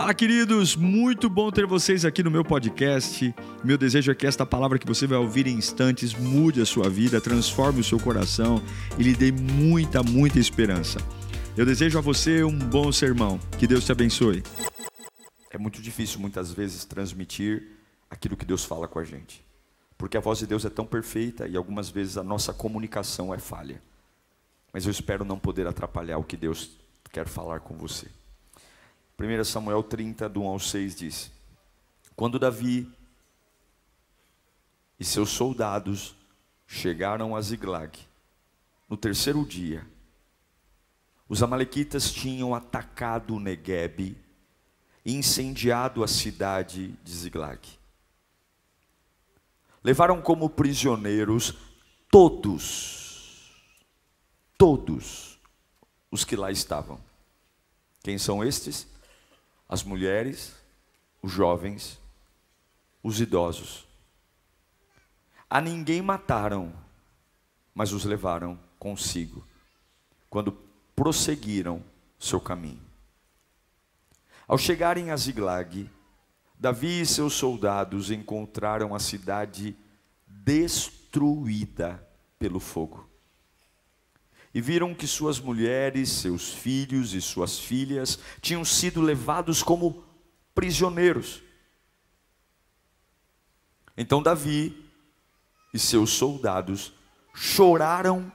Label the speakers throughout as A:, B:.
A: Fala, queridos! Muito bom ter vocês aqui no meu podcast. Meu desejo é que esta palavra que você vai ouvir em instantes mude a sua vida, transforme o seu coração e lhe dê muita, muita esperança. Eu desejo a você um bom sermão. Que Deus te abençoe. É muito difícil muitas vezes transmitir aquilo que Deus fala com a gente, porque a voz de Deus é tão perfeita e algumas vezes a nossa comunicação é falha. Mas eu espero não poder atrapalhar o que Deus quer falar com você. 1 Samuel 30, do 1 ao 6 diz: Quando Davi e seus soldados chegaram a Ziglag, no terceiro dia, os amalequitas tinham atacado Negueb e incendiado a cidade de Ziglag. Levaram como prisioneiros todos, todos os que lá estavam. Quem são estes? As mulheres, os jovens, os idosos. A ninguém mataram, mas os levaram consigo, quando prosseguiram seu caminho. Ao chegarem a Ziglag, Davi e seus soldados encontraram a cidade destruída pelo fogo e viram que suas mulheres, seus filhos e suas filhas tinham sido levados como prisioneiros. Então Davi e seus soldados choraram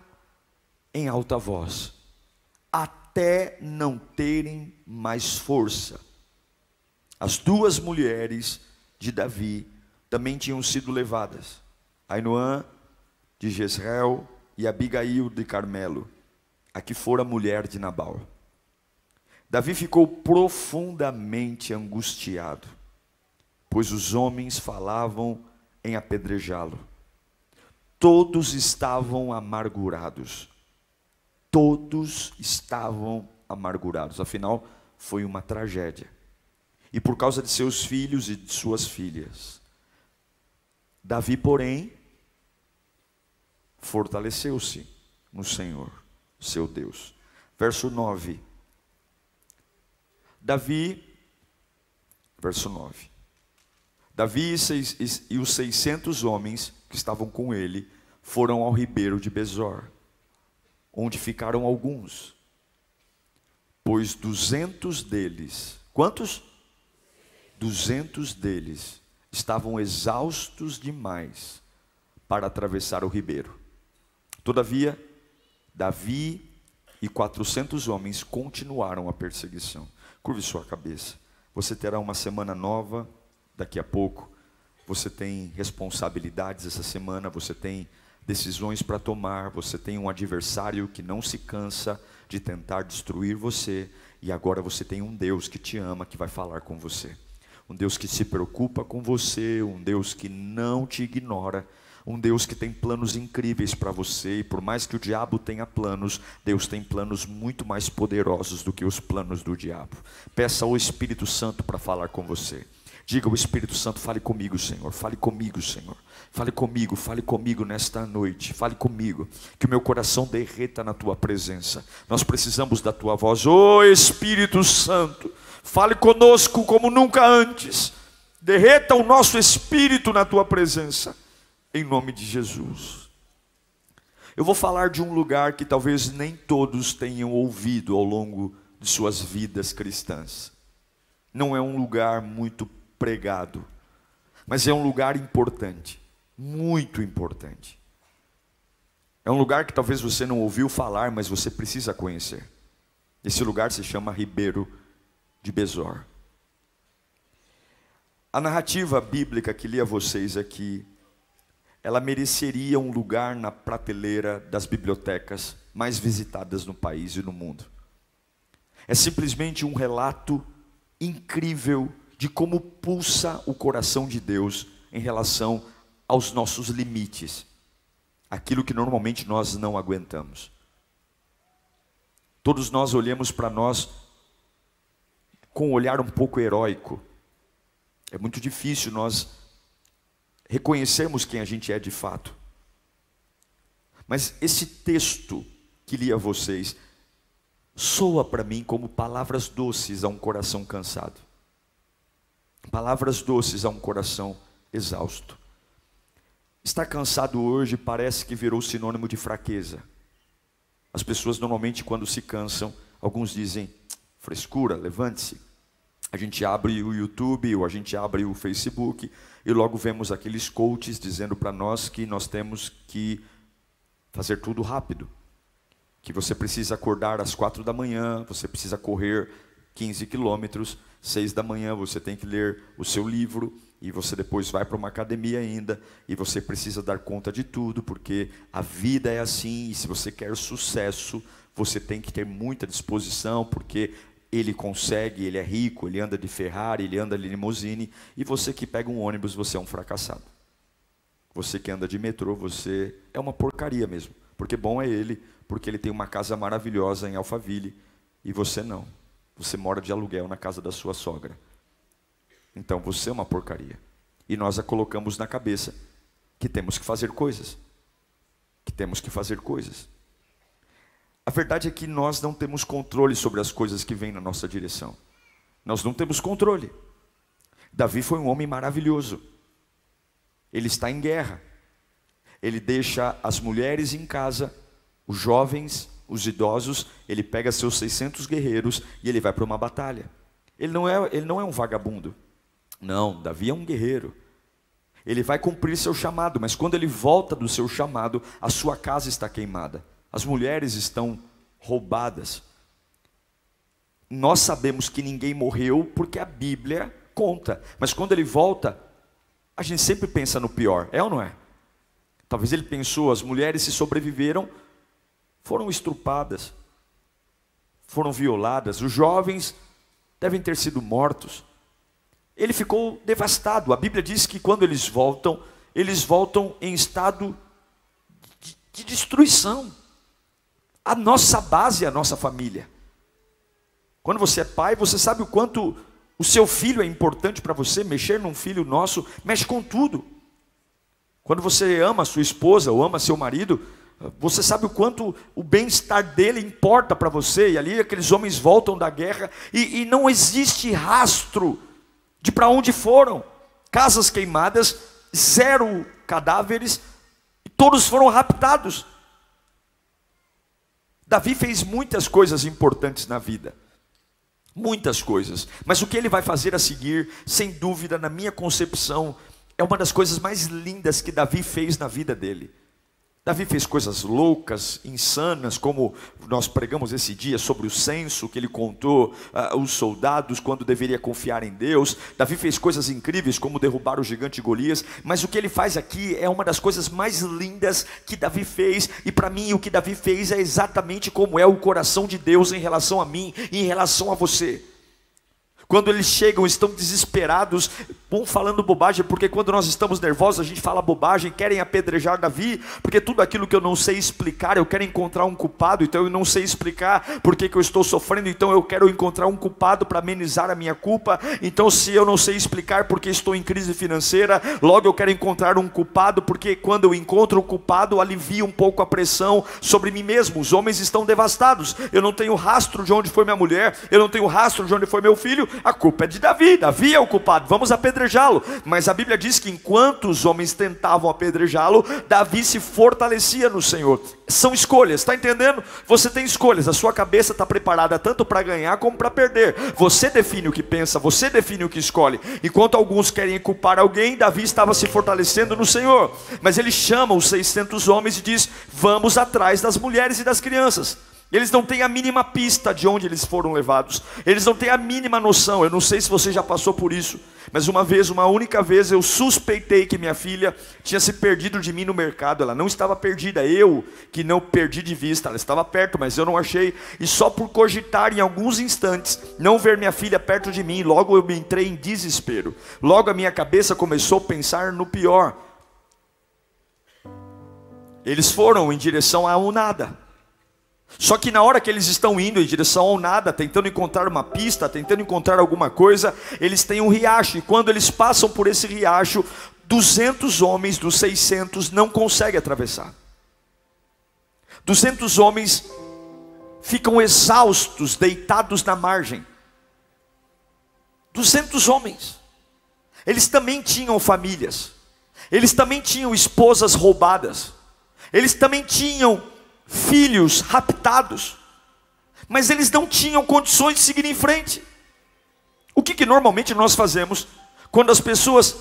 A: em alta voz, até não terem mais força. As duas mulheres de Davi também tinham sido levadas, Ainoã de Jezreel e Abigail de Carmelo, a que fora mulher de Nabal. Davi ficou profundamente angustiado, pois os homens falavam em apedrejá-lo. Todos estavam amargurados. Todos estavam amargurados. Afinal, foi uma tragédia. E por causa de seus filhos e de suas filhas. Davi, porém, fortaleceu-se no Senhor, seu Deus. Verso 9. Davi, verso 9. Davi e, seis, e, os seiscentos homens que estavam com ele foram ao ribeiro de Bezor, onde ficaram alguns, pois duzentos deles, quantos? Duzentos deles estavam exaustos demais para atravessar o ribeiro. Todavia, Davi e 400 homens continuaram a perseguição. Curve sua cabeça. Você terá uma semana nova daqui a pouco. Você tem responsabilidades essa semana, você tem decisões para tomar, você tem um adversário que não se cansa de tentar destruir você, e agora você tem um Deus que te ama, que vai falar com você. Um Deus que se preocupa com você, um Deus que não te ignora um Deus que tem planos incríveis para você, e por mais que o diabo tenha planos, Deus tem planos muito mais poderosos do que os planos do diabo. Peça ao Espírito Santo para falar com você. Diga ao Espírito Santo, fale comigo, Senhor. Fale comigo, Senhor. Fale comigo, fale comigo nesta noite. Fale comigo. Que o meu coração derreta na tua presença. Nós precisamos da tua voz. Ô oh, Espírito Santo, fale conosco como nunca antes. Derreta o nosso espírito na tua presença em nome de Jesus. Eu vou falar de um lugar que talvez nem todos tenham ouvido ao longo de suas vidas cristãs. Não é um lugar muito pregado, mas é um lugar importante, muito importante. É um lugar que talvez você não ouviu falar, mas você precisa conhecer. Esse lugar se chama Ribeiro de Besor. A narrativa bíblica que li a vocês aqui ela mereceria um lugar na prateleira das bibliotecas mais visitadas no país e no mundo. É simplesmente um relato incrível de como pulsa o coração de Deus em relação aos nossos limites, aquilo que normalmente nós não aguentamos. Todos nós olhamos para nós com um olhar um pouco heróico. É muito difícil nós reconhecermos quem a gente é de fato. Mas esse texto que li a vocês soa para mim como palavras doces a um coração cansado. Palavras doces a um coração exausto. Estar cansado hoje parece que virou sinônimo de fraqueza. As pessoas normalmente, quando se cansam, alguns dizem frescura, levante-se. A gente abre o YouTube ou a gente abre o Facebook e logo vemos aqueles coaches dizendo para nós que nós temos que fazer tudo rápido. Que você precisa acordar às quatro da manhã, você precisa correr 15 quilômetros, seis da manhã você tem que ler o seu livro e você depois vai para uma academia ainda e você precisa dar conta de tudo porque a vida é assim e se você quer sucesso você tem que ter muita disposição porque ele consegue, ele é rico, ele anda de Ferrari, ele anda de limousine, e você que pega um ônibus, você é um fracassado. Você que anda de metrô, você é uma porcaria mesmo. Porque bom é ele, porque ele tem uma casa maravilhosa em Alphaville, e você não. Você mora de aluguel na casa da sua sogra. Então você é uma porcaria. E nós a colocamos na cabeça que temos que fazer coisas. Que temos que fazer coisas. A verdade é que nós não temos controle sobre as coisas que vêm na nossa direção. Nós não temos controle. Davi foi um homem maravilhoso. Ele está em guerra. Ele deixa as mulheres em casa, os jovens, os idosos, ele pega seus 600 guerreiros e ele vai para uma batalha. Ele não é, ele não é um vagabundo. Não, Davi é um guerreiro. Ele vai cumprir seu chamado, mas quando ele volta do seu chamado, a sua casa está queimada as mulheres estão roubadas. Nós sabemos que ninguém morreu porque a Bíblia conta, mas quando ele volta, a gente sempre pensa no pior, é ou não é? Talvez ele pensou, as mulheres se sobreviveram, foram estrupadas, foram violadas, os jovens devem ter sido mortos. Ele ficou devastado. A Bíblia diz que quando eles voltam, eles voltam em estado de, de destruição. A nossa base é a nossa família. Quando você é pai, você sabe o quanto o seu filho é importante para você. Mexer num filho nosso mexe com tudo. Quando você ama sua esposa ou ama seu marido, você sabe o quanto o bem-estar dele importa para você. E ali aqueles homens voltam da guerra e, e não existe rastro de para onde foram. Casas queimadas, zero cadáveres, todos foram raptados. Davi fez muitas coisas importantes na vida. Muitas coisas. Mas o que ele vai fazer a seguir, sem dúvida, na minha concepção, é uma das coisas mais lindas que Davi fez na vida dele. Davi fez coisas loucas, insanas, como nós pregamos esse dia sobre o censo que ele contou uh, os soldados quando deveria confiar em Deus. Davi fez coisas incríveis, como derrubar o gigante Golias. Mas o que ele faz aqui é uma das coisas mais lindas que Davi fez. E para mim, o que Davi fez é exatamente como é o coração de Deus em relação a mim e em relação a você. Quando eles chegam, estão desesperados, um falando bobagem, porque quando nós estamos nervosos, a gente fala bobagem, querem apedrejar Davi, porque tudo aquilo que eu não sei explicar, eu quero encontrar um culpado, então eu não sei explicar porque que eu estou sofrendo, então eu quero encontrar um culpado para amenizar a minha culpa. Então, se eu não sei explicar porque estou em crise financeira, logo eu quero encontrar um culpado, porque quando eu encontro o culpado, alivia um pouco a pressão sobre mim mesmo. Os homens estão devastados, eu não tenho rastro de onde foi minha mulher, eu não tenho rastro de onde foi meu filho, a culpa é de Davi, Davi é o culpado, vamos apedrejá-lo. Mas a Bíblia diz que enquanto os homens tentavam apedrejá-lo, Davi se fortalecia no Senhor. São escolhas, está entendendo? Você tem escolhas, a sua cabeça está preparada tanto para ganhar como para perder. Você define o que pensa, você define o que escolhe. Enquanto alguns querem culpar alguém, Davi estava se fortalecendo no Senhor. Mas ele chama os 600 homens e diz: Vamos atrás das mulheres e das crianças. Eles não têm a mínima pista de onde eles foram levados. Eles não têm a mínima noção. Eu não sei se você já passou por isso, mas uma vez, uma única vez, eu suspeitei que minha filha tinha se perdido de mim no mercado. Ela não estava perdida, eu que não perdi de vista. Ela estava perto, mas eu não achei. E só por cogitar em alguns instantes não ver minha filha perto de mim, logo eu me entrei em desespero. Logo a minha cabeça começou a pensar no pior. Eles foram em direção a um nada. Só que na hora que eles estão indo em direção ao nada, tentando encontrar uma pista, tentando encontrar alguma coisa, eles têm um riacho, e quando eles passam por esse riacho, 200 homens dos 600 não conseguem atravessar. 200 homens ficam exaustos, deitados na margem. 200 homens. Eles também tinham famílias. Eles também tinham esposas roubadas. Eles também tinham filhos raptados. Mas eles não tinham condições de seguir em frente. O que, que normalmente nós fazemos quando as pessoas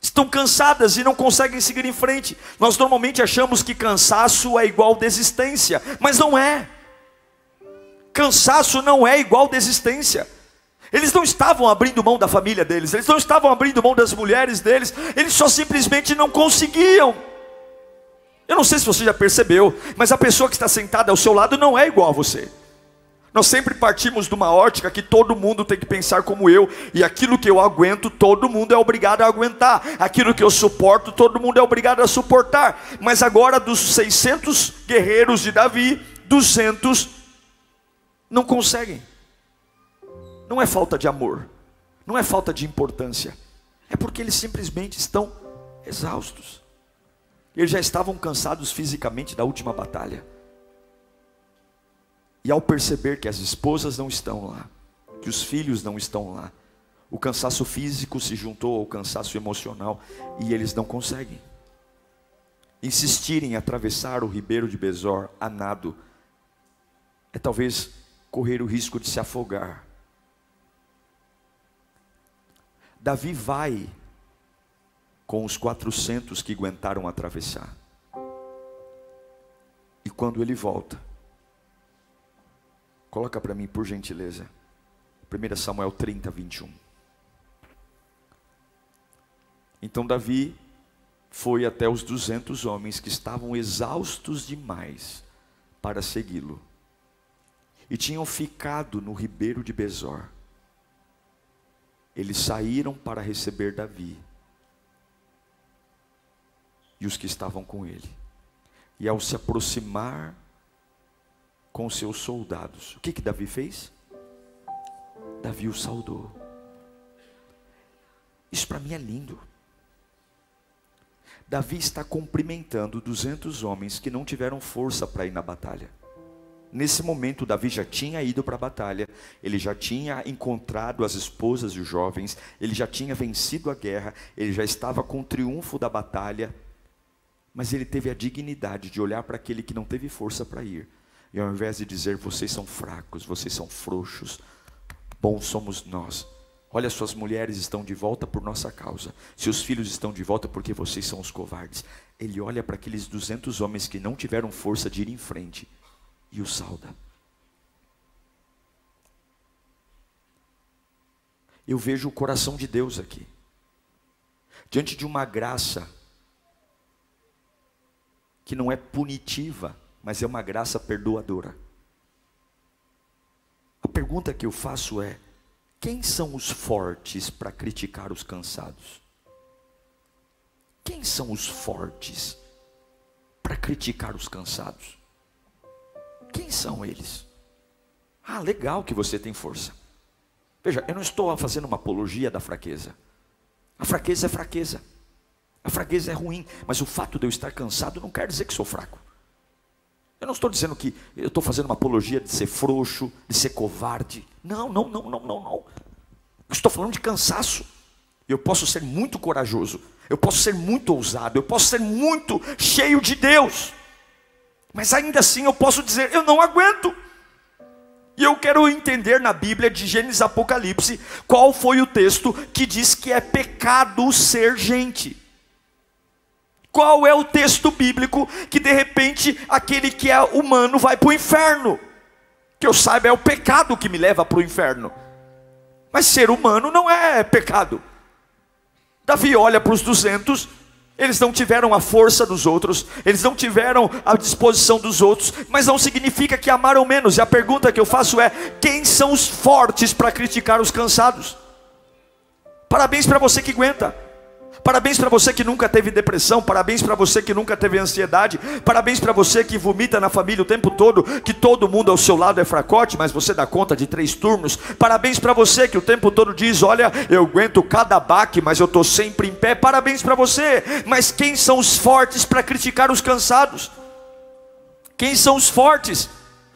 A: estão cansadas e não conseguem seguir em frente? Nós normalmente achamos que cansaço é igual desistência, mas não é. Cansaço não é igual desistência. Eles não estavam abrindo mão da família deles, eles não estavam abrindo mão das mulheres deles, eles só simplesmente não conseguiam. Eu não sei se você já percebeu, mas a pessoa que está sentada ao seu lado não é igual a você. Nós sempre partimos de uma ótica que todo mundo tem que pensar como eu, e aquilo que eu aguento, todo mundo é obrigado a aguentar, aquilo que eu suporto, todo mundo é obrigado a suportar. Mas agora, dos 600 guerreiros de Davi, 200 não conseguem. Não é falta de amor, não é falta de importância, é porque eles simplesmente estão exaustos. Eles já estavam cansados fisicamente da última batalha. E ao perceber que as esposas não estão lá, que os filhos não estão lá, o cansaço físico se juntou ao cansaço emocional e eles não conseguem. Insistirem em atravessar o ribeiro de Besor a nado é talvez correr o risco de se afogar. Davi vai com os 400 que aguentaram atravessar. E quando ele volta, Coloca para mim, por gentileza. 1 Samuel 30, 21. Então Davi foi até os 200 homens que estavam exaustos demais para segui-lo. E tinham ficado no ribeiro de Besor. Eles saíram para receber Davi e os que estavam com ele. E ao se aproximar com seus soldados. O que que Davi fez? Davi o saudou. Isso para mim é lindo. Davi está cumprimentando 200 homens que não tiveram força para ir na batalha. Nesse momento, Davi já tinha ido para a batalha, ele já tinha encontrado as esposas e os jovens, ele já tinha vencido a guerra, ele já estava com o triunfo da batalha, mas ele teve a dignidade de olhar para aquele que não teve força para ir e ao invés de dizer vocês são fracos, vocês são frouxos, bons somos nós. Olha, suas mulheres estão de volta por nossa causa. Seus filhos estão de volta porque vocês são os covardes. Ele olha para aqueles 200 homens que não tiveram força de ir em frente e os sauda. Eu vejo o coração de Deus aqui. Diante de uma graça que não é punitiva, mas é uma graça perdoadora. A pergunta que eu faço é: quem são os fortes para criticar os cansados? Quem são os fortes para criticar os cansados? Quem são eles? Ah, legal que você tem força. Veja, eu não estou fazendo uma apologia da fraqueza. A fraqueza é fraqueza. A fraqueza é ruim, mas o fato de eu estar cansado não quer dizer que sou fraco. Eu não estou dizendo que eu estou fazendo uma apologia de ser frouxo, de ser covarde. Não, não, não, não, não, não. Eu estou falando de cansaço. Eu posso ser muito corajoso, eu posso ser muito ousado, eu posso ser muito cheio de Deus. Mas ainda assim eu posso dizer, eu não aguento. E eu quero entender na Bíblia de Gênesis Apocalipse qual foi o texto que diz que é pecado ser gente. Qual é o texto bíblico que de repente aquele que é humano vai para o inferno? Que eu saiba, é o pecado que me leva para o inferno. Mas ser humano não é pecado. Davi olha para os 200, eles não tiveram a força dos outros, eles não tiveram a disposição dos outros, mas não significa que amaram menos. E a pergunta que eu faço é: quem são os fortes para criticar os cansados? Parabéns para você que aguenta. Parabéns para você que nunca teve depressão, parabéns para você que nunca teve ansiedade, parabéns para você que vomita na família o tempo todo, que todo mundo ao seu lado é fracote, mas você dá conta de três turnos. Parabéns para você que o tempo todo diz: Olha, eu aguento cada baque, mas eu estou sempre em pé. Parabéns para você. Mas quem são os fortes para criticar os cansados? Quem são os fortes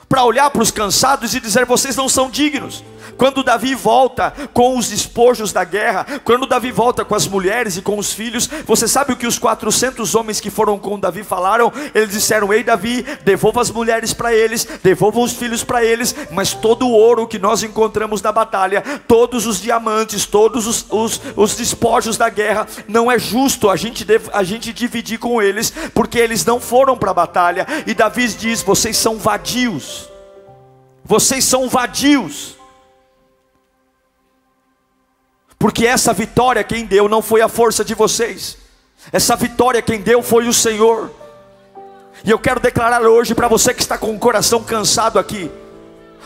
A: para olhar para os cansados e dizer: Vocês não são dignos? Quando Davi volta com os despojos da guerra, quando Davi volta com as mulheres e com os filhos, você sabe o que os 400 homens que foram com Davi falaram? Eles disseram: Ei, Davi, devolva as mulheres para eles, devolva os filhos para eles, mas todo o ouro que nós encontramos na batalha, todos os diamantes, todos os, os, os despojos da guerra, não é justo a gente, a gente dividir com eles, porque eles não foram para a batalha. E Davi diz: Vocês são vadios. Vocês são vadios. Porque essa vitória quem deu não foi a força de vocês. Essa vitória quem deu foi o Senhor. E eu quero declarar hoje para você que está com o coração cansado aqui,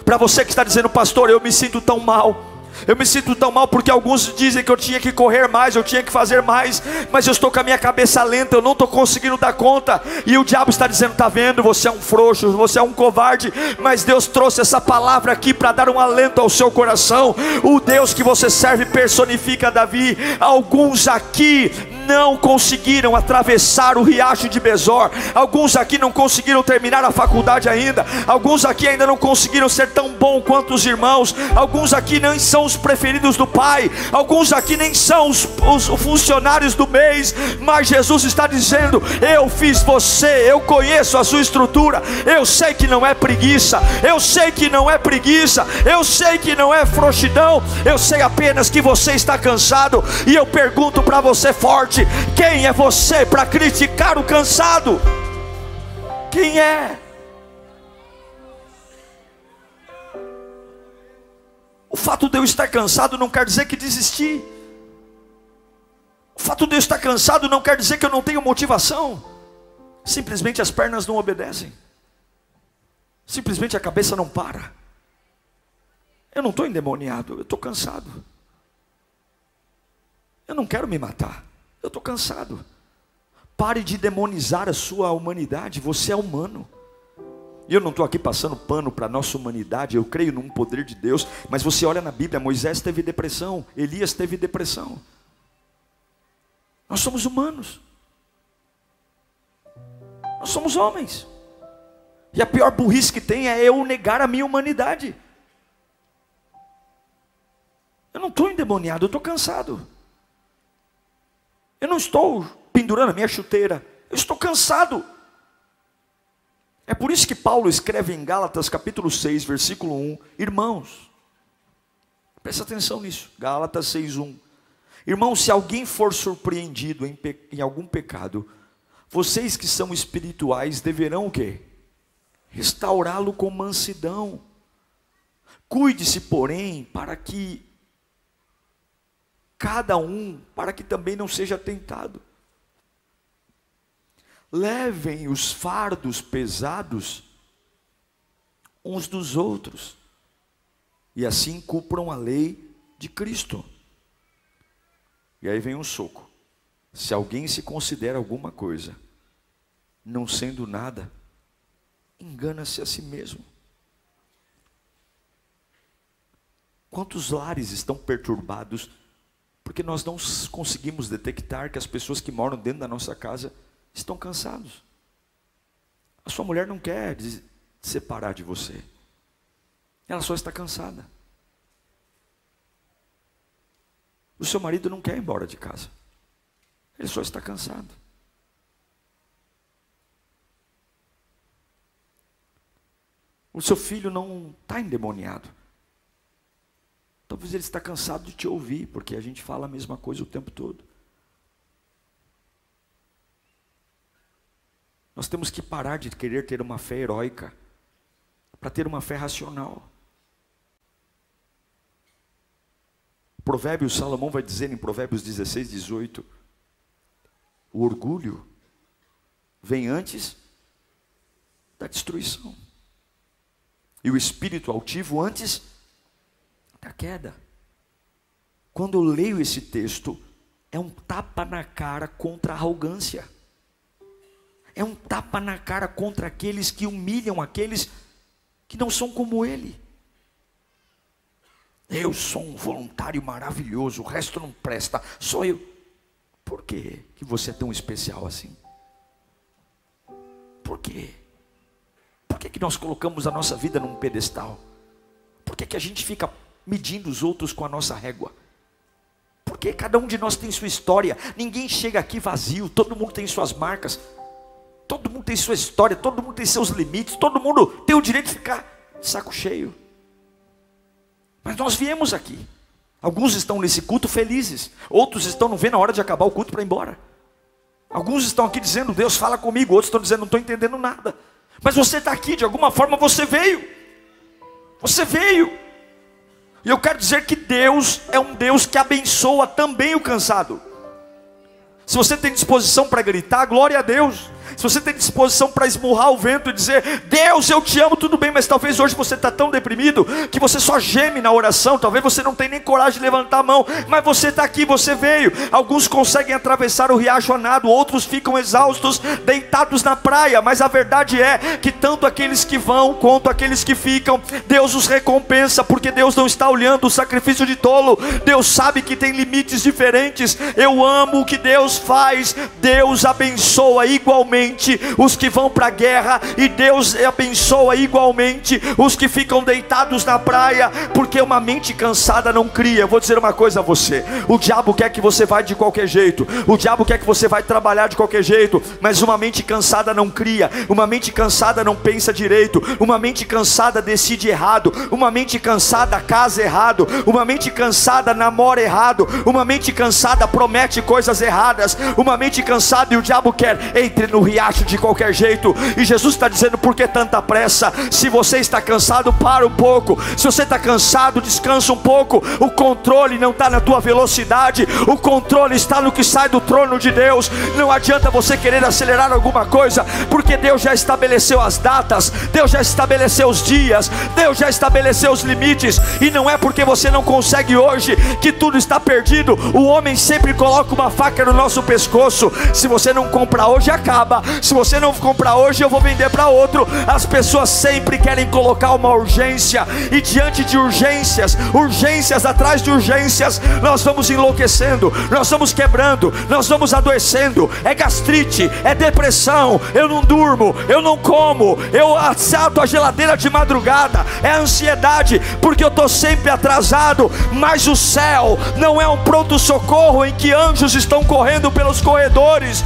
A: para você que está dizendo, pastor, eu me sinto tão mal. Eu me sinto tão mal porque alguns dizem que eu tinha que correr mais, eu tinha que fazer mais, mas eu estou com a minha cabeça lenta, eu não estou conseguindo dar conta. E o diabo está dizendo: está vendo, você é um frouxo, você é um covarde. Mas Deus trouxe essa palavra aqui para dar um alento ao seu coração. O Deus que você serve personifica Davi. Alguns aqui não conseguiram atravessar o riacho de Besor. Alguns aqui não conseguiram terminar a faculdade ainda. Alguns aqui ainda não conseguiram ser tão bom quanto os irmãos. Alguns aqui nem são os preferidos do Pai. Alguns aqui nem são os, os funcionários do mês. Mas Jesus está dizendo: Eu fiz você, eu conheço a sua estrutura. Eu sei que não é preguiça. Eu sei que não é preguiça. Eu sei que não é frouxidão. Eu sei apenas que você está cansado. E eu pergunto para você forte quem é você para criticar o cansado? Quem é? O fato de eu estar cansado não quer dizer que desisti. O fato de eu estar cansado não quer dizer que eu não tenho motivação. Simplesmente as pernas não obedecem. Simplesmente a cabeça não para. Eu não estou endemoniado, eu estou cansado. Eu não quero me matar. Eu estou cansado. Pare de demonizar a sua humanidade. Você é humano. E eu não estou aqui passando pano para a nossa humanidade, eu creio num poder de Deus, mas você olha na Bíblia, Moisés teve depressão, Elias teve depressão. Nós somos humanos. Nós somos homens. E a pior burrice que tem é eu negar a minha humanidade. Eu não estou endemoniado, eu estou cansado. Eu não estou pendurando a minha chuteira, eu estou cansado. É por isso que Paulo escreve em Gálatas capítulo 6, versículo 1, irmãos, presta atenção nisso, Gálatas 6, 1. Irmãos, se alguém for surpreendido em, em algum pecado, vocês que são espirituais deverão o quê? Restaurá-lo com mansidão. Cuide-se, porém, para que cada um, para que também não seja tentado. Levem os fardos pesados uns dos outros, e assim cumpram a lei de Cristo. E aí vem um soco. Se alguém se considera alguma coisa, não sendo nada, engana-se a si mesmo. Quantos lares estão perturbados porque nós não conseguimos detectar que as pessoas que moram dentro da nossa casa estão cansados. A sua mulher não quer se separar de você. Ela só está cansada. O seu marido não quer ir embora de casa. Ele só está cansado. O seu filho não está endemoniado. Talvez ele está cansado de te ouvir, porque a gente fala a mesma coisa o tempo todo. Nós temos que parar de querer ter uma fé heróica para ter uma fé racional. Provérbios, Salomão vai dizer em Provérbios 16, 18: o orgulho vem antes da destruição, e o espírito altivo antes da queda. Quando eu leio esse texto, é um tapa na cara contra a arrogância. É um tapa na cara contra aqueles que humilham aqueles que não são como ele. Eu sou um voluntário maravilhoso, o resto não presta, só eu. Por que, que você é tão especial assim? Por quê? Por que, que nós colocamos a nossa vida num pedestal? Por que, que a gente fica medindo os outros com a nossa régua. Porque cada um de nós tem sua história, ninguém chega aqui vazio, todo mundo tem suas marcas, todo mundo tem sua história, todo mundo tem seus limites, todo mundo tem o direito de ficar de saco cheio. Mas nós viemos aqui. Alguns estão nesse culto felizes, outros estão não vendo a hora de acabar o culto para ir embora. Alguns estão aqui dizendo, Deus fala comigo, outros estão dizendo, não estou entendendo nada. Mas você está aqui, de alguma forma você veio. Você veio. E eu quero dizer que Deus é um Deus que abençoa também o cansado. Se você tem disposição para gritar, glória a Deus se você tem disposição para esmurrar o vento e dizer, Deus, eu te amo, tudo bem, mas talvez hoje você está tão deprimido que você só geme na oração, talvez você não tenha nem coragem de levantar a mão, mas você está aqui, você veio. Alguns conseguem atravessar o riacho a nado, outros ficam exaustos, deitados na praia, mas a verdade é que tanto aqueles que vão quanto aqueles que ficam, Deus os recompensa, porque Deus não está olhando o sacrifício de tolo, Deus sabe que tem limites diferentes. Eu amo o que Deus faz, Deus abençoa igualmente igualmente os que vão para a guerra, e Deus abençoa igualmente os que ficam deitados na praia, porque uma mente cansada não cria. Eu vou dizer uma coisa a você: o diabo quer que você vá de qualquer jeito, o diabo quer que você vá trabalhar de qualquer jeito, mas uma mente cansada não cria, uma mente cansada não pensa direito, uma mente cansada decide errado, uma mente cansada casa errado, uma mente cansada namora errado, uma mente cansada promete coisas erradas, uma mente cansada e o diabo quer entre no riacho de qualquer jeito. E Jesus está dizendo: por que tanta pressa? Se você está cansado, para um pouco. Se você está cansado, descansa um pouco. O controle não está na tua velocidade, o controle está no que sai do trono de Deus. Não adianta você querer acelerar alguma coisa, porque Deus já estabeleceu as datas, Deus já estabeleceu os dias, Deus já estabeleceu os limites. E não é porque você não consegue hoje que tudo está perdido. O homem sempre coloca uma faca no nosso pescoço. Se você não comprar hoje, acaba se você não comprar hoje, eu vou vender para outro. As pessoas sempre querem colocar uma urgência, e diante de urgências, urgências atrás de urgências, nós vamos enlouquecendo, nós vamos quebrando, nós vamos adoecendo. É gastrite, é depressão. Eu não durmo, eu não como, eu assalto a geladeira de madrugada. É ansiedade, porque eu estou sempre atrasado. Mas o céu não é um pronto-socorro em que anjos estão correndo pelos corredores,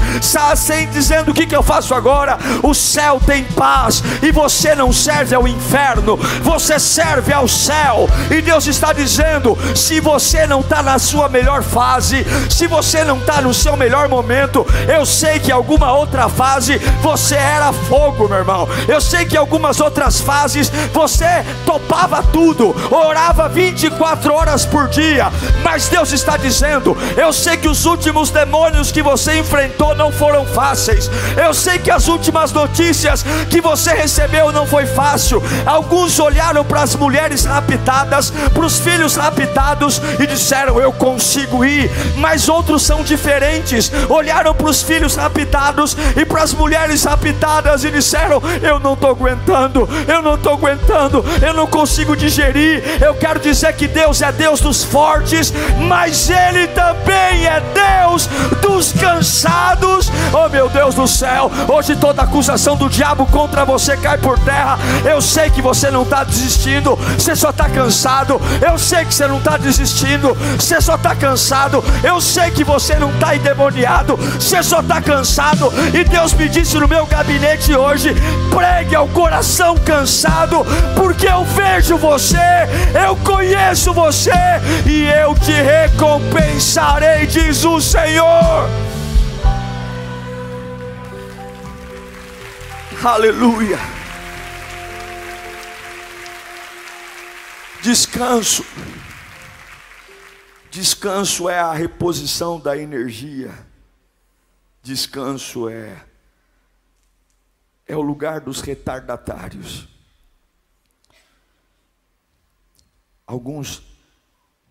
A: sem dizendo que que, que eu faço agora? O céu tem paz e você não serve ao inferno, você serve ao céu. E Deus está dizendo: se você não está na sua melhor fase, se você não está no seu melhor momento, eu sei que alguma outra fase você era fogo, meu irmão. Eu sei que algumas outras fases você topava tudo, orava 24 horas por dia, mas Deus está dizendo: eu sei que os últimos demônios que você enfrentou não foram fáceis, eu sei que as últimas notícias que você recebeu não foi fácil. Alguns olharam para as mulheres raptadas, para os filhos raptados e disseram: Eu consigo ir. Mas outros são diferentes. Olharam para os filhos raptados e para as mulheres raptadas e disseram: Eu não estou aguentando, eu não estou aguentando, eu não consigo digerir. Eu quero dizer que Deus é Deus dos fortes, mas Ele também é Deus dos cansados. Oh meu Deus do céu céu. Hoje toda acusação do diabo contra você cai por terra. Eu sei que você não está desistindo, você só está cansado. Eu sei que você não está desistindo, você só está cansado. Eu sei que você não está endemoniado, você só está cansado. E Deus me disse no meu gabinete hoje: pregue ao coração cansado, porque eu vejo você, eu conheço você e eu te recompensarei, diz o Senhor. Aleluia. Descanso. Descanso é a reposição da energia. Descanso é é o lugar dos retardatários. Alguns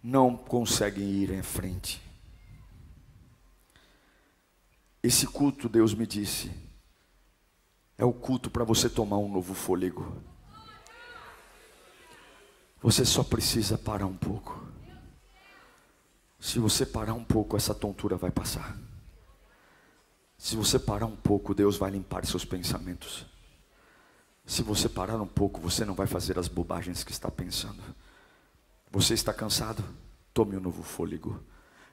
A: não conseguem ir em frente. Esse culto, Deus me disse, é o culto para você tomar um novo fôlego. Você só precisa parar um pouco. Se você parar um pouco, essa tontura vai passar. Se você parar um pouco, Deus vai limpar seus pensamentos. Se você parar um pouco, você não vai fazer as bobagens que está pensando. Você está cansado? Tome um novo fôlego.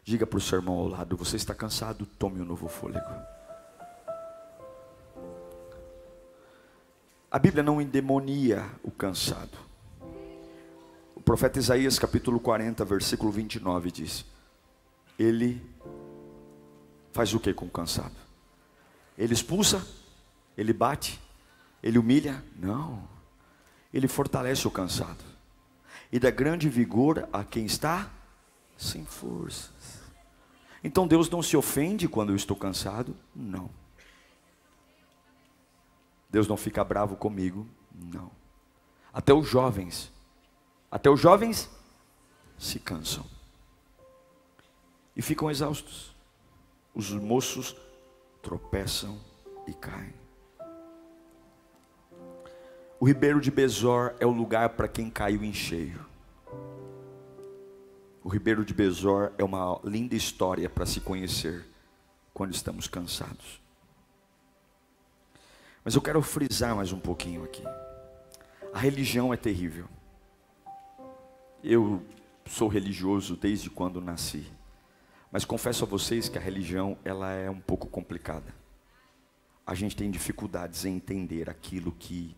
A: Diga para o seu irmão ao lado: Você está cansado? Tome um novo fôlego. A Bíblia não endemonia o cansado. O profeta Isaías, capítulo 40, versículo 29, diz: Ele faz o que com o cansado? Ele expulsa? Ele bate? Ele humilha? Não. Ele fortalece o cansado. E dá grande vigor a quem está sem forças. Então Deus não se ofende quando eu estou cansado? Não. Deus não fica bravo comigo? Não. Até os jovens, até os jovens se cansam e ficam exaustos. Os moços tropeçam e caem. O ribeiro de Besor é o lugar para quem caiu em cheio. O ribeiro de Besor é uma linda história para se conhecer quando estamos cansados. Mas eu quero frisar mais um pouquinho aqui. A religião é terrível. Eu sou religioso desde quando nasci. Mas confesso a vocês que a religião ela é um pouco complicada. A gente tem dificuldades em entender aquilo que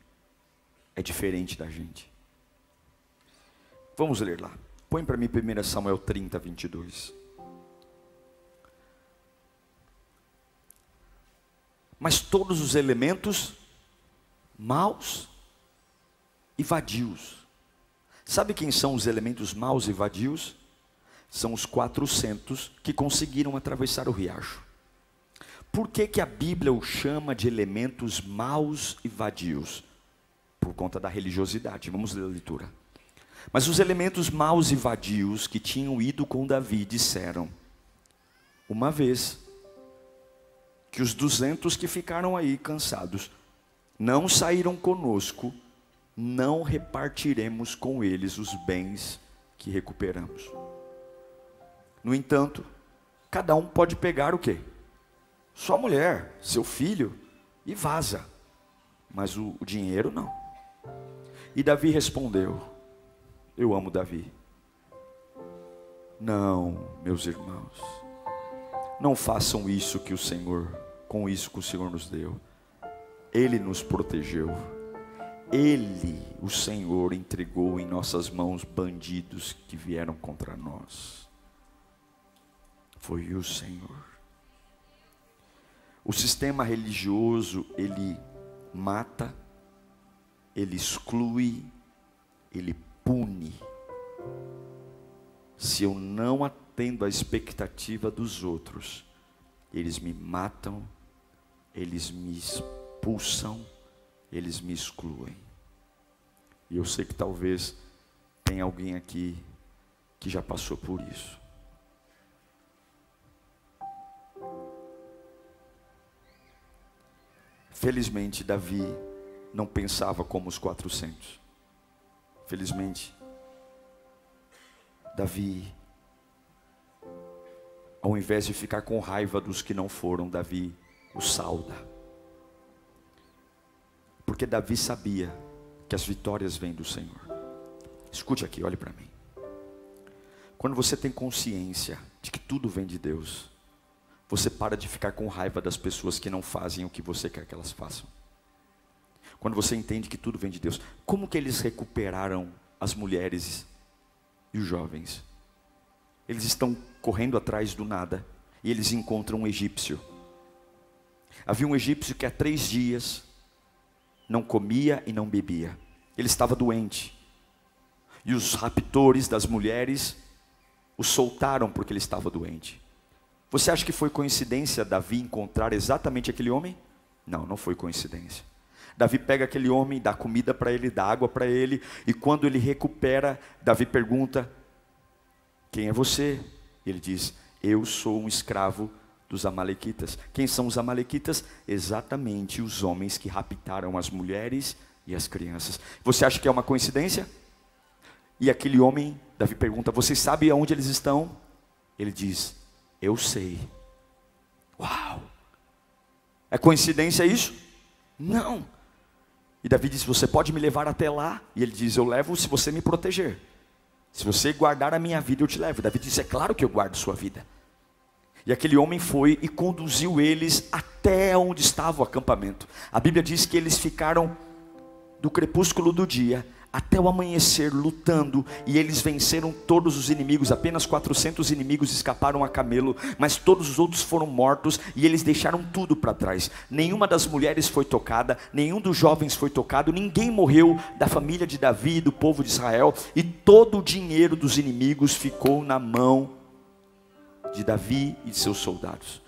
A: é diferente da gente. Vamos ler lá. Põe para mim 1 Samuel 30, 22. Mas todos os elementos maus e vadios. Sabe quem são os elementos maus e vadios? São os 400 que conseguiram atravessar o riacho. Por que, que a Bíblia o chama de elementos maus e vadios? Por conta da religiosidade. Vamos ler a leitura. Mas os elementos maus e vadios que tinham ido com Davi disseram: Uma vez que os duzentos que ficaram aí cansados não saíram conosco, não repartiremos com eles os bens que recuperamos. No entanto, cada um pode pegar o quê? Sua mulher, seu filho e vaza. Mas o, o dinheiro não. E Davi respondeu: eu amo Davi. Não, meus irmãos, não façam isso que o Senhor, com isso que o Senhor nos deu. Ele nos protegeu. Ele, o Senhor, entregou em nossas mãos bandidos que vieram contra nós. Foi o Senhor. O sistema religioso, ele mata, ele exclui, ele pune se eu não atendo à expectativa dos outros. Eles me matam, eles me expulsam, eles me excluem. E eu sei que talvez tenha alguém aqui que já passou por isso. Felizmente, Davi não pensava como os quatrocentos. Felizmente, Davi, ao invés de ficar com raiva dos que não foram, Davi o sauda. Porque Davi sabia que as vitórias vêm do Senhor. Escute aqui, olhe para mim. Quando você tem consciência de que tudo vem de Deus, você para de ficar com raiva das pessoas que não fazem o que você quer que elas façam. Quando você entende que tudo vem de Deus. Como que eles recuperaram as mulheres e os jovens? Eles estão correndo atrás do nada e eles encontram um egípcio. Havia um egípcio que há três dias não comia e não bebia. Ele estava doente. E os raptores das mulheres o soltaram porque ele estava doente. Você acha que foi coincidência Davi encontrar exatamente aquele homem? Não, não foi coincidência. Davi pega aquele homem, dá comida para ele, dá água para ele, e quando ele recupera, Davi pergunta: Quem é você? Ele diz: Eu sou um escravo dos Amalequitas. Quem são os Amalequitas? Exatamente os homens que raptaram as mulheres e as crianças. Você acha que é uma coincidência? E aquele homem, Davi pergunta: Você sabe aonde eles estão? Ele diz: Eu sei. Uau! É coincidência isso? Não. E Davi disse: Você pode me levar até lá? E ele diz: Eu levo se você me proteger. Se você guardar a minha vida, eu te levo. Davi disse: É claro que eu guardo sua vida. E aquele homem foi e conduziu eles até onde estava o acampamento. A Bíblia diz que eles ficaram do crepúsculo do dia até o amanhecer lutando e eles venceram todos os inimigos. Apenas 400 inimigos escaparam a camelo, mas todos os outros foram mortos e eles deixaram tudo para trás. Nenhuma das mulheres foi tocada, nenhum dos jovens foi tocado, ninguém morreu da família de Davi e do povo de Israel e todo o dinheiro dos inimigos ficou na mão de Davi e de seus soldados.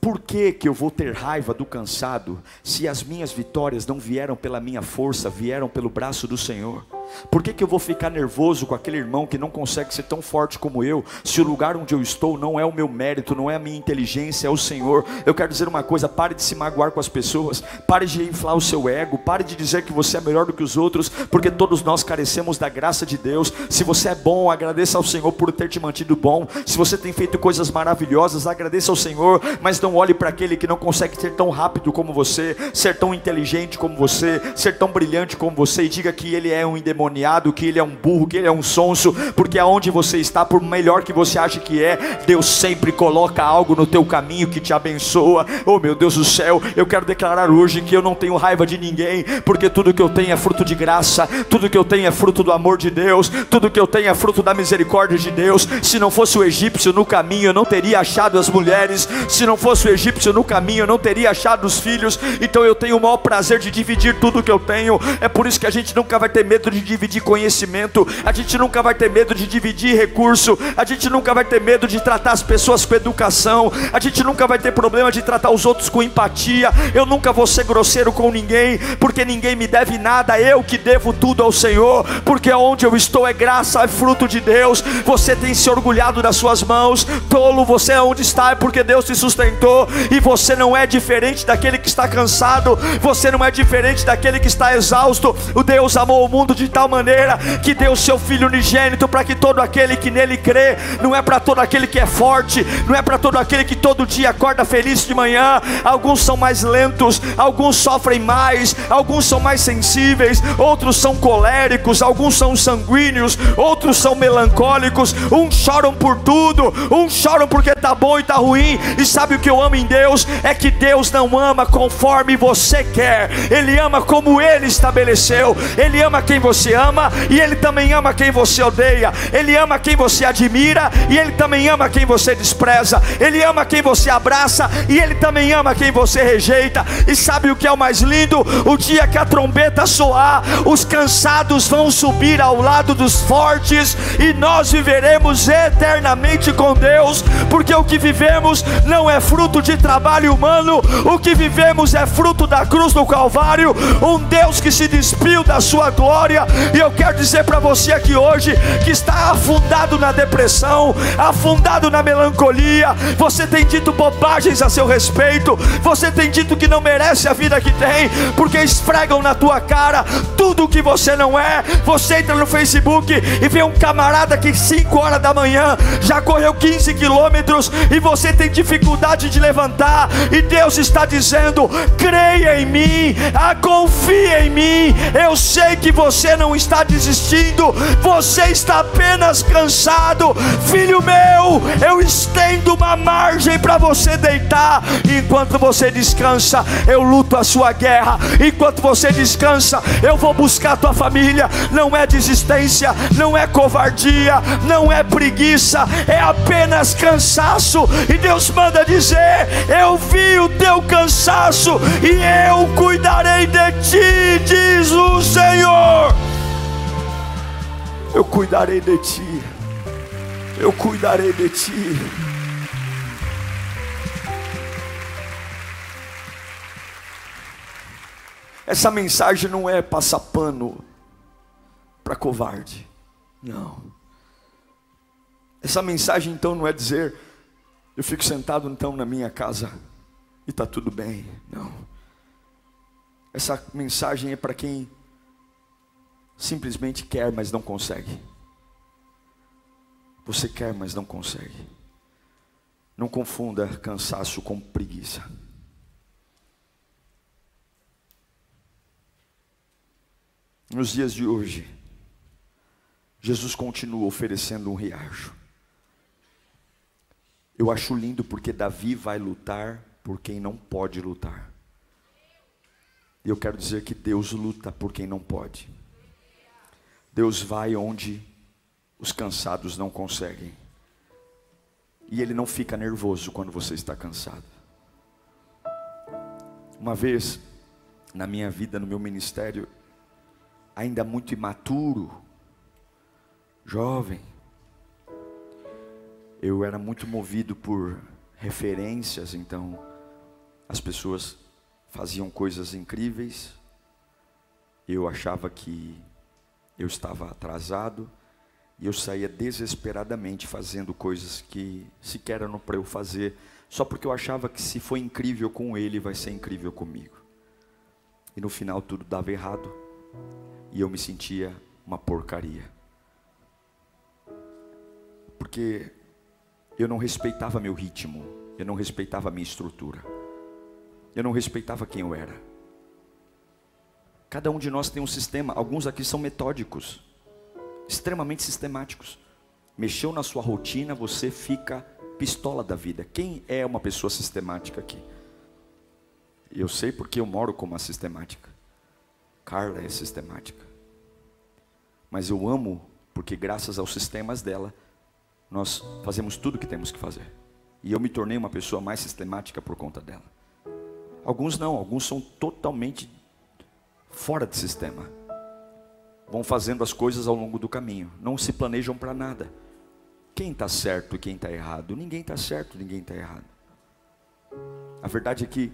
A: Por que, que eu vou ter raiva do cansado se as minhas vitórias não vieram pela minha força, vieram pelo braço do Senhor? Por que, que eu vou ficar nervoso com aquele irmão que não consegue ser tão forte como eu, se o lugar onde eu estou não é o meu mérito, não é a minha inteligência, é o Senhor? Eu quero dizer uma coisa: pare de se magoar com as pessoas, pare de inflar o seu ego, pare de dizer que você é melhor do que os outros, porque todos nós carecemos da graça de Deus. Se você é bom, agradeça ao Senhor por ter te mantido bom. Se você tem feito coisas maravilhosas, agradeça ao Senhor, mas não olhe para aquele que não consegue ser tão rápido como você, ser tão inteligente como você, ser tão brilhante como você, e diga que ele é um endemoniado endemoniado, que ele é um burro, que ele é um sonso, porque aonde você está, por melhor que você ache que é, Deus sempre coloca algo no teu caminho que te abençoa. Oh meu Deus do céu, eu quero declarar hoje que eu não tenho raiva de ninguém, porque tudo que eu tenho é fruto de graça, tudo que eu tenho é fruto do amor de Deus, tudo que eu tenho é fruto da misericórdia de Deus. Se não fosse o egípcio no caminho, eu não teria achado as mulheres, se não fosse o egípcio no caminho, eu não teria achado os filhos. Então eu tenho o maior prazer de dividir tudo que eu tenho. É por isso que a gente nunca vai ter medo de dividir conhecimento, a gente nunca vai ter medo de dividir recurso, a gente nunca vai ter medo de tratar as pessoas com educação, a gente nunca vai ter problema de tratar os outros com empatia. Eu nunca vou ser grosseiro com ninguém, porque ninguém me deve nada, eu que devo tudo ao Senhor, porque onde eu estou é graça, é fruto de Deus. Você tem se orgulhado das suas mãos, tolo, você é onde está é porque Deus te sustentou, e você não é diferente daquele que está cansado, você não é diferente daquele que está exausto. O Deus amou o mundo de tal maneira que deu o seu Filho unigênito para que todo aquele que nele crê, não é para todo aquele que é forte, não é para todo aquele que todo dia acorda feliz de manhã. Alguns são mais lentos, alguns sofrem mais, alguns são mais sensíveis, outros são coléricos, alguns são sanguíneos, outros são melancólicos. Uns choram por tudo, uns choram porque tá bom e tá ruim. E sabe o que eu amo em Deus? É que Deus não ama conforme você quer, Ele ama como Ele estabeleceu, Ele ama quem você você ama e Ele também ama quem você odeia. Ele ama quem você admira e Ele também ama quem você despreza. Ele ama quem você abraça e Ele também ama quem você rejeita. E sabe o que é o mais lindo? O dia que a trombeta soar, os cansados vão subir ao lado dos fortes e nós viveremos eternamente com Deus, porque o que vivemos não é fruto de trabalho humano, o que vivemos é fruto da cruz do Calvário. Um Deus que se despiu da sua glória e eu quero dizer para você aqui hoje que está afundado na depressão, afundado na melancolia. Você tem dito bobagens a seu respeito. Você tem dito que não merece a vida que tem, porque esfregam na tua cara tudo o que você não é. Você entra no Facebook e vê um camarada que 5 horas da manhã já correu 15 quilômetros e você tem dificuldade de levantar. E Deus está dizendo: creia em mim, ah, confia em mim. Eu sei que você não está desistindo, você está apenas cansado. Filho meu, eu estendo uma margem para você deitar. Enquanto você descansa, eu luto a sua guerra. Enquanto você descansa, eu vou buscar a tua família. Não é desistência, não é covardia, não é preguiça, é apenas cansaço. E Deus manda dizer: Eu vi o teu cansaço e eu cuidarei de ti, diz o Senhor eu cuidarei de ti, eu cuidarei de ti. Essa mensagem não é passar pano para covarde, não. Essa mensagem então não é dizer, eu fico sentado então na minha casa e está tudo bem, não. Essa mensagem é para quem simplesmente quer, mas não consegue. Você quer, mas não consegue. Não confunda cansaço com preguiça. Nos dias de hoje, Jesus continua oferecendo um riacho. Eu acho lindo porque Davi vai lutar por quem não pode lutar. E eu quero dizer que Deus luta por quem não pode. Deus vai onde os cansados não conseguem. E Ele não fica nervoso quando você está cansado. Uma vez, na minha vida, no meu ministério, ainda muito imaturo, jovem, eu era muito movido por referências, então as pessoas faziam coisas incríveis, eu achava que eu estava atrasado, e eu saía desesperadamente fazendo coisas que sequer eram para eu fazer, só porque eu achava que se foi incrível com ele, vai ser incrível comigo. E no final tudo dava errado, e eu me sentia uma porcaria. Porque eu não respeitava meu ritmo, eu não respeitava minha estrutura, eu não respeitava quem eu era. Cada um de nós tem um sistema, alguns aqui são metódicos, extremamente sistemáticos. Mexeu na sua rotina, você fica pistola da vida. Quem é uma pessoa sistemática aqui? Eu sei porque eu moro com uma sistemática. Carla é sistemática. Mas eu amo porque graças aos sistemas dela, nós fazemos tudo o que temos que fazer. E eu me tornei uma pessoa mais sistemática por conta dela. Alguns não, alguns são totalmente fora de sistema. Vão fazendo as coisas ao longo do caminho, não se planejam para nada. Quem está certo e quem está errado? Ninguém está certo, ninguém está errado. A verdade é que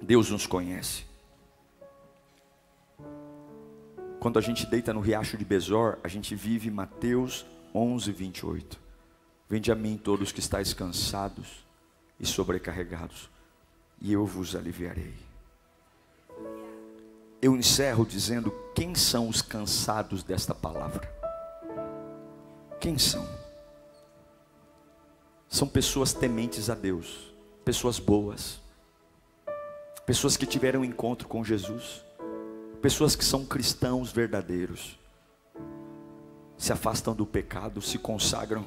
A: Deus nos conhece. Quando a gente deita no riacho de Besor, a gente vive Mateus 11, 28. Vinde a mim todos que estáis cansados e sobrecarregados, e eu vos aliviarei. Eu encerro dizendo: quem são os cansados desta palavra? Quem são? São pessoas tementes a Deus, pessoas boas, pessoas que tiveram um encontro com Jesus, pessoas que são cristãos verdadeiros, se afastam do pecado, se consagram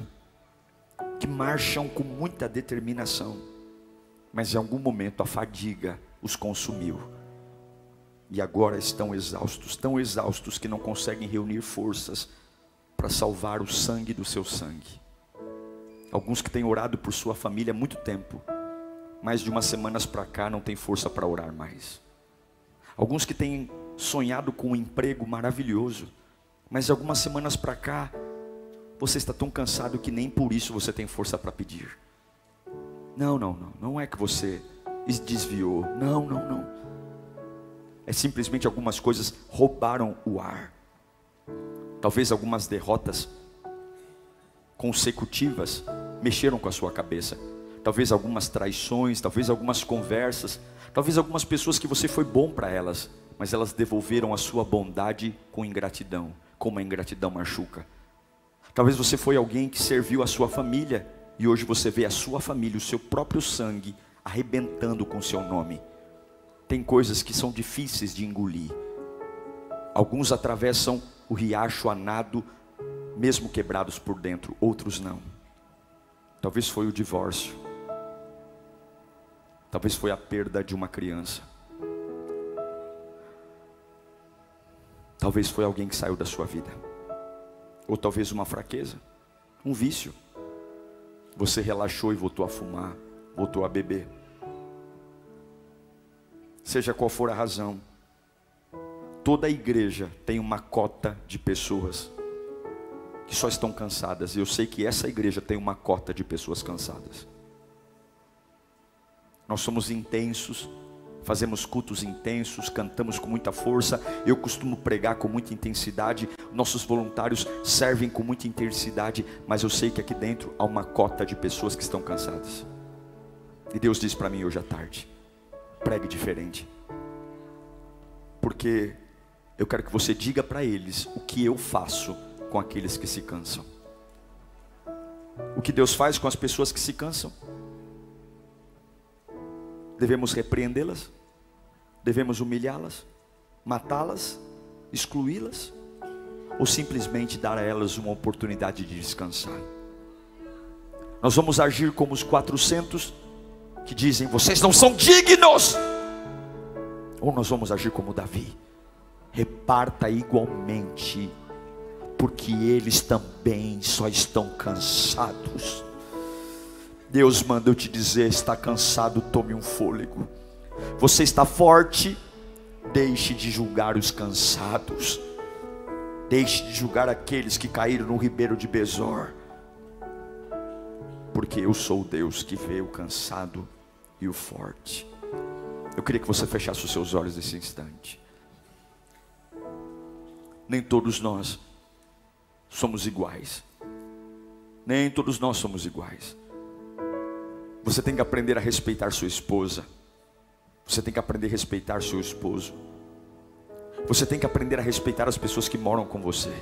A: que marcham com muita determinação, mas em algum momento a fadiga os consumiu. E agora estão exaustos, tão exaustos que não conseguem reunir forças para salvar o sangue do seu sangue. Alguns que têm orado por sua família há muito tempo, mais de umas semanas para cá não tem força para orar mais. Alguns que têm sonhado com um emprego maravilhoso, mas algumas semanas para cá você está tão cansado que nem por isso você tem força para pedir. Não, não, não. Não é que você desviou. Não, não, não. É simplesmente algumas coisas roubaram o ar. Talvez algumas derrotas consecutivas mexeram com a sua cabeça. Talvez algumas traições, talvez algumas conversas, talvez algumas pessoas que você foi bom para elas, mas elas devolveram a sua bondade com ingratidão, como a ingratidão machuca. Talvez você foi alguém que serviu a sua família e hoje você vê a sua família, o seu próprio sangue arrebentando com o seu nome. Tem coisas que são difíceis de engolir. Alguns atravessam o riacho a nado, mesmo quebrados por dentro, outros não. Talvez foi o divórcio. Talvez foi a perda de uma criança. Talvez foi alguém que saiu da sua vida ou talvez uma fraqueza, um vício. Você relaxou e voltou a fumar, voltou a beber. Seja qual for a razão, toda a igreja tem uma cota de pessoas que só estão cansadas. E eu sei que essa igreja tem uma cota de pessoas cansadas. Nós somos intensos, fazemos cultos intensos, cantamos com muita força. Eu costumo pregar com muita intensidade. Nossos voluntários servem com muita intensidade, mas eu sei que aqui dentro há uma cota de pessoas que estão cansadas. E Deus diz para mim hoje à tarde: pregue diferente, porque eu quero que você diga para eles o que eu faço com aqueles que se cansam. O que Deus faz com as pessoas que se cansam? Devemos repreendê-las? Devemos humilhá-las? Matá-las? Excluí-las? ou simplesmente dar a elas uma oportunidade de descansar. Nós vamos agir como os 400 que dizem: vocês não são dignos, ou nós vamos agir como Davi, reparta igualmente, porque eles também só estão cansados. Deus manda eu te dizer: está cansado, tome um fôlego. Você está forte, deixe de julgar os cansados. Deixe de julgar aqueles que caíram no ribeiro de Besor. Porque eu sou o Deus que vê o cansado e o forte. Eu queria que você fechasse os seus olhos nesse instante. Nem todos nós somos iguais. Nem todos nós somos iguais. Você tem que aprender a respeitar sua esposa. Você tem que aprender a respeitar seu esposo. Você tem que aprender a respeitar as pessoas que moram com você.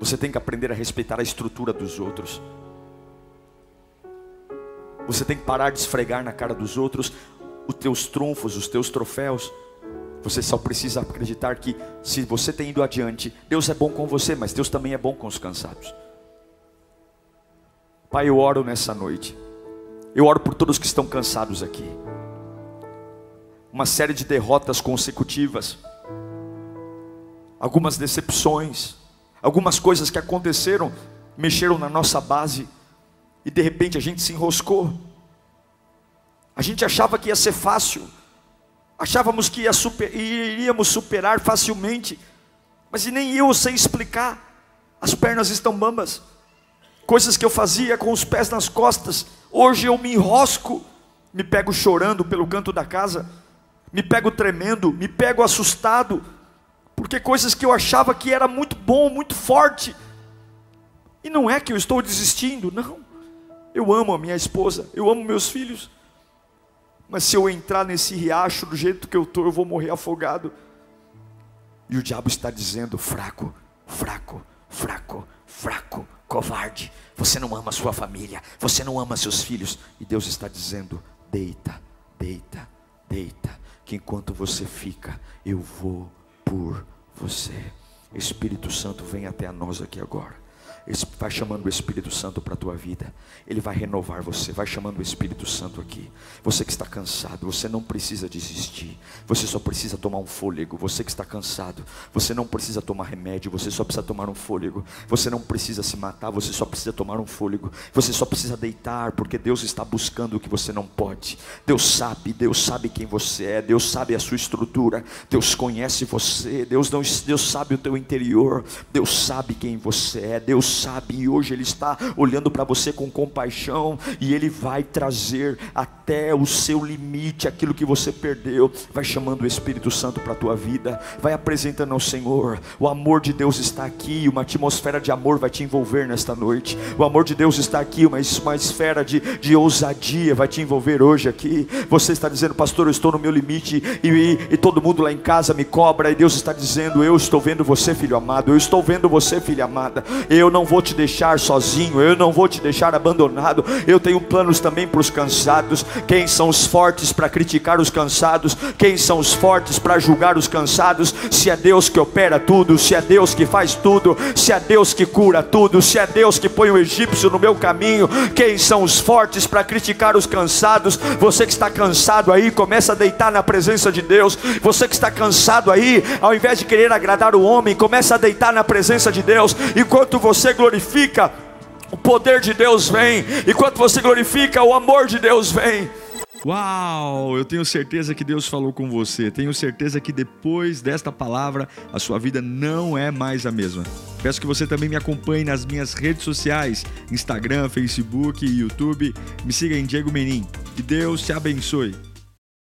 A: Você tem que aprender a respeitar a estrutura dos outros. Você tem que parar de esfregar na cara dos outros os teus trunfos, os teus troféus. Você só precisa acreditar que se você tem ido adiante, Deus é bom com você, mas Deus também é bom com os cansados. Pai, eu oro nessa noite. Eu oro por todos que estão cansados aqui. Uma série de derrotas consecutivas algumas decepções, algumas coisas que aconteceram, mexeram na nossa base e de repente a gente se enroscou. A gente achava que ia ser fácil, achávamos que super, iríamos superar facilmente, mas nem eu sei explicar. As pernas estão bambas, coisas que eu fazia com os pés nas costas, hoje eu me enrosco, me pego chorando pelo canto da casa, me pego tremendo, me pego assustado, porque coisas que eu achava que era muito bom, muito forte, e não é que eu estou desistindo, não. Eu amo a minha esposa, eu amo meus filhos, mas se eu entrar nesse riacho do jeito que eu estou, eu vou morrer afogado. E o diabo está dizendo: fraco, fraco, fraco, fraco, covarde. Você não ama sua família, você não ama seus filhos. E Deus está dizendo: deita, deita, deita, que enquanto você fica, eu vou por você. Espírito Santo, vem até nós aqui agora. Vai chamando o Espírito Santo para a tua vida. Ele vai renovar você. Vai chamando o Espírito Santo aqui. Você que está cansado, você não precisa desistir. Você só precisa tomar um fôlego. Você que está cansado, você não precisa tomar remédio. Você só precisa tomar um fôlego. Você não precisa se matar. Você só precisa tomar um fôlego. Você só precisa deitar, porque Deus está buscando o que você não pode. Deus sabe. Deus sabe quem você é. Deus sabe a sua estrutura. Deus conhece você. Deus não. Deus sabe o teu interior. Deus sabe quem você é. Deus sabe e hoje Ele está olhando para você com compaixão e Ele vai trazer até o seu limite aquilo que você perdeu. Vai chamando o Espírito Santo para a tua vida, vai apresentando ao Senhor. O amor de Deus está aqui, uma atmosfera de amor vai te envolver nesta noite. O amor de Deus está aqui, uma, uma esfera de, de ousadia vai te envolver hoje aqui. Você está dizendo, pastor, eu estou no meu limite e, e, e todo mundo lá em casa me cobra, e Deus está dizendo, eu estou vendo você, filho amado, eu estou vendo você, filha amada. Eu não vou te deixar sozinho, eu não vou te deixar abandonado. Eu tenho planos também para os cansados. Quem são os fortes para criticar os cansados? Quem são os fortes para julgar os cansados? Se é Deus que opera tudo, se é Deus que faz tudo, se é Deus que cura tudo, se é Deus que põe o egípcio no meu caminho, quem são os fortes para criticar os cansados? Você que está cansado aí, começa a deitar na presença de Deus. Você que está cansado aí, ao invés de querer agradar o homem, começa a deitar na presença de Deus. Enquanto você glorifica, o poder de Deus vem. Enquanto você glorifica, o amor de Deus vem.
B: Uau! Eu tenho certeza que Deus falou com você. Tenho certeza que depois desta palavra, a sua vida não é mais a mesma. Peço que você também me acompanhe nas minhas redes sociais: Instagram, Facebook YouTube. Me siga em Diego Menin. Que Deus te abençoe.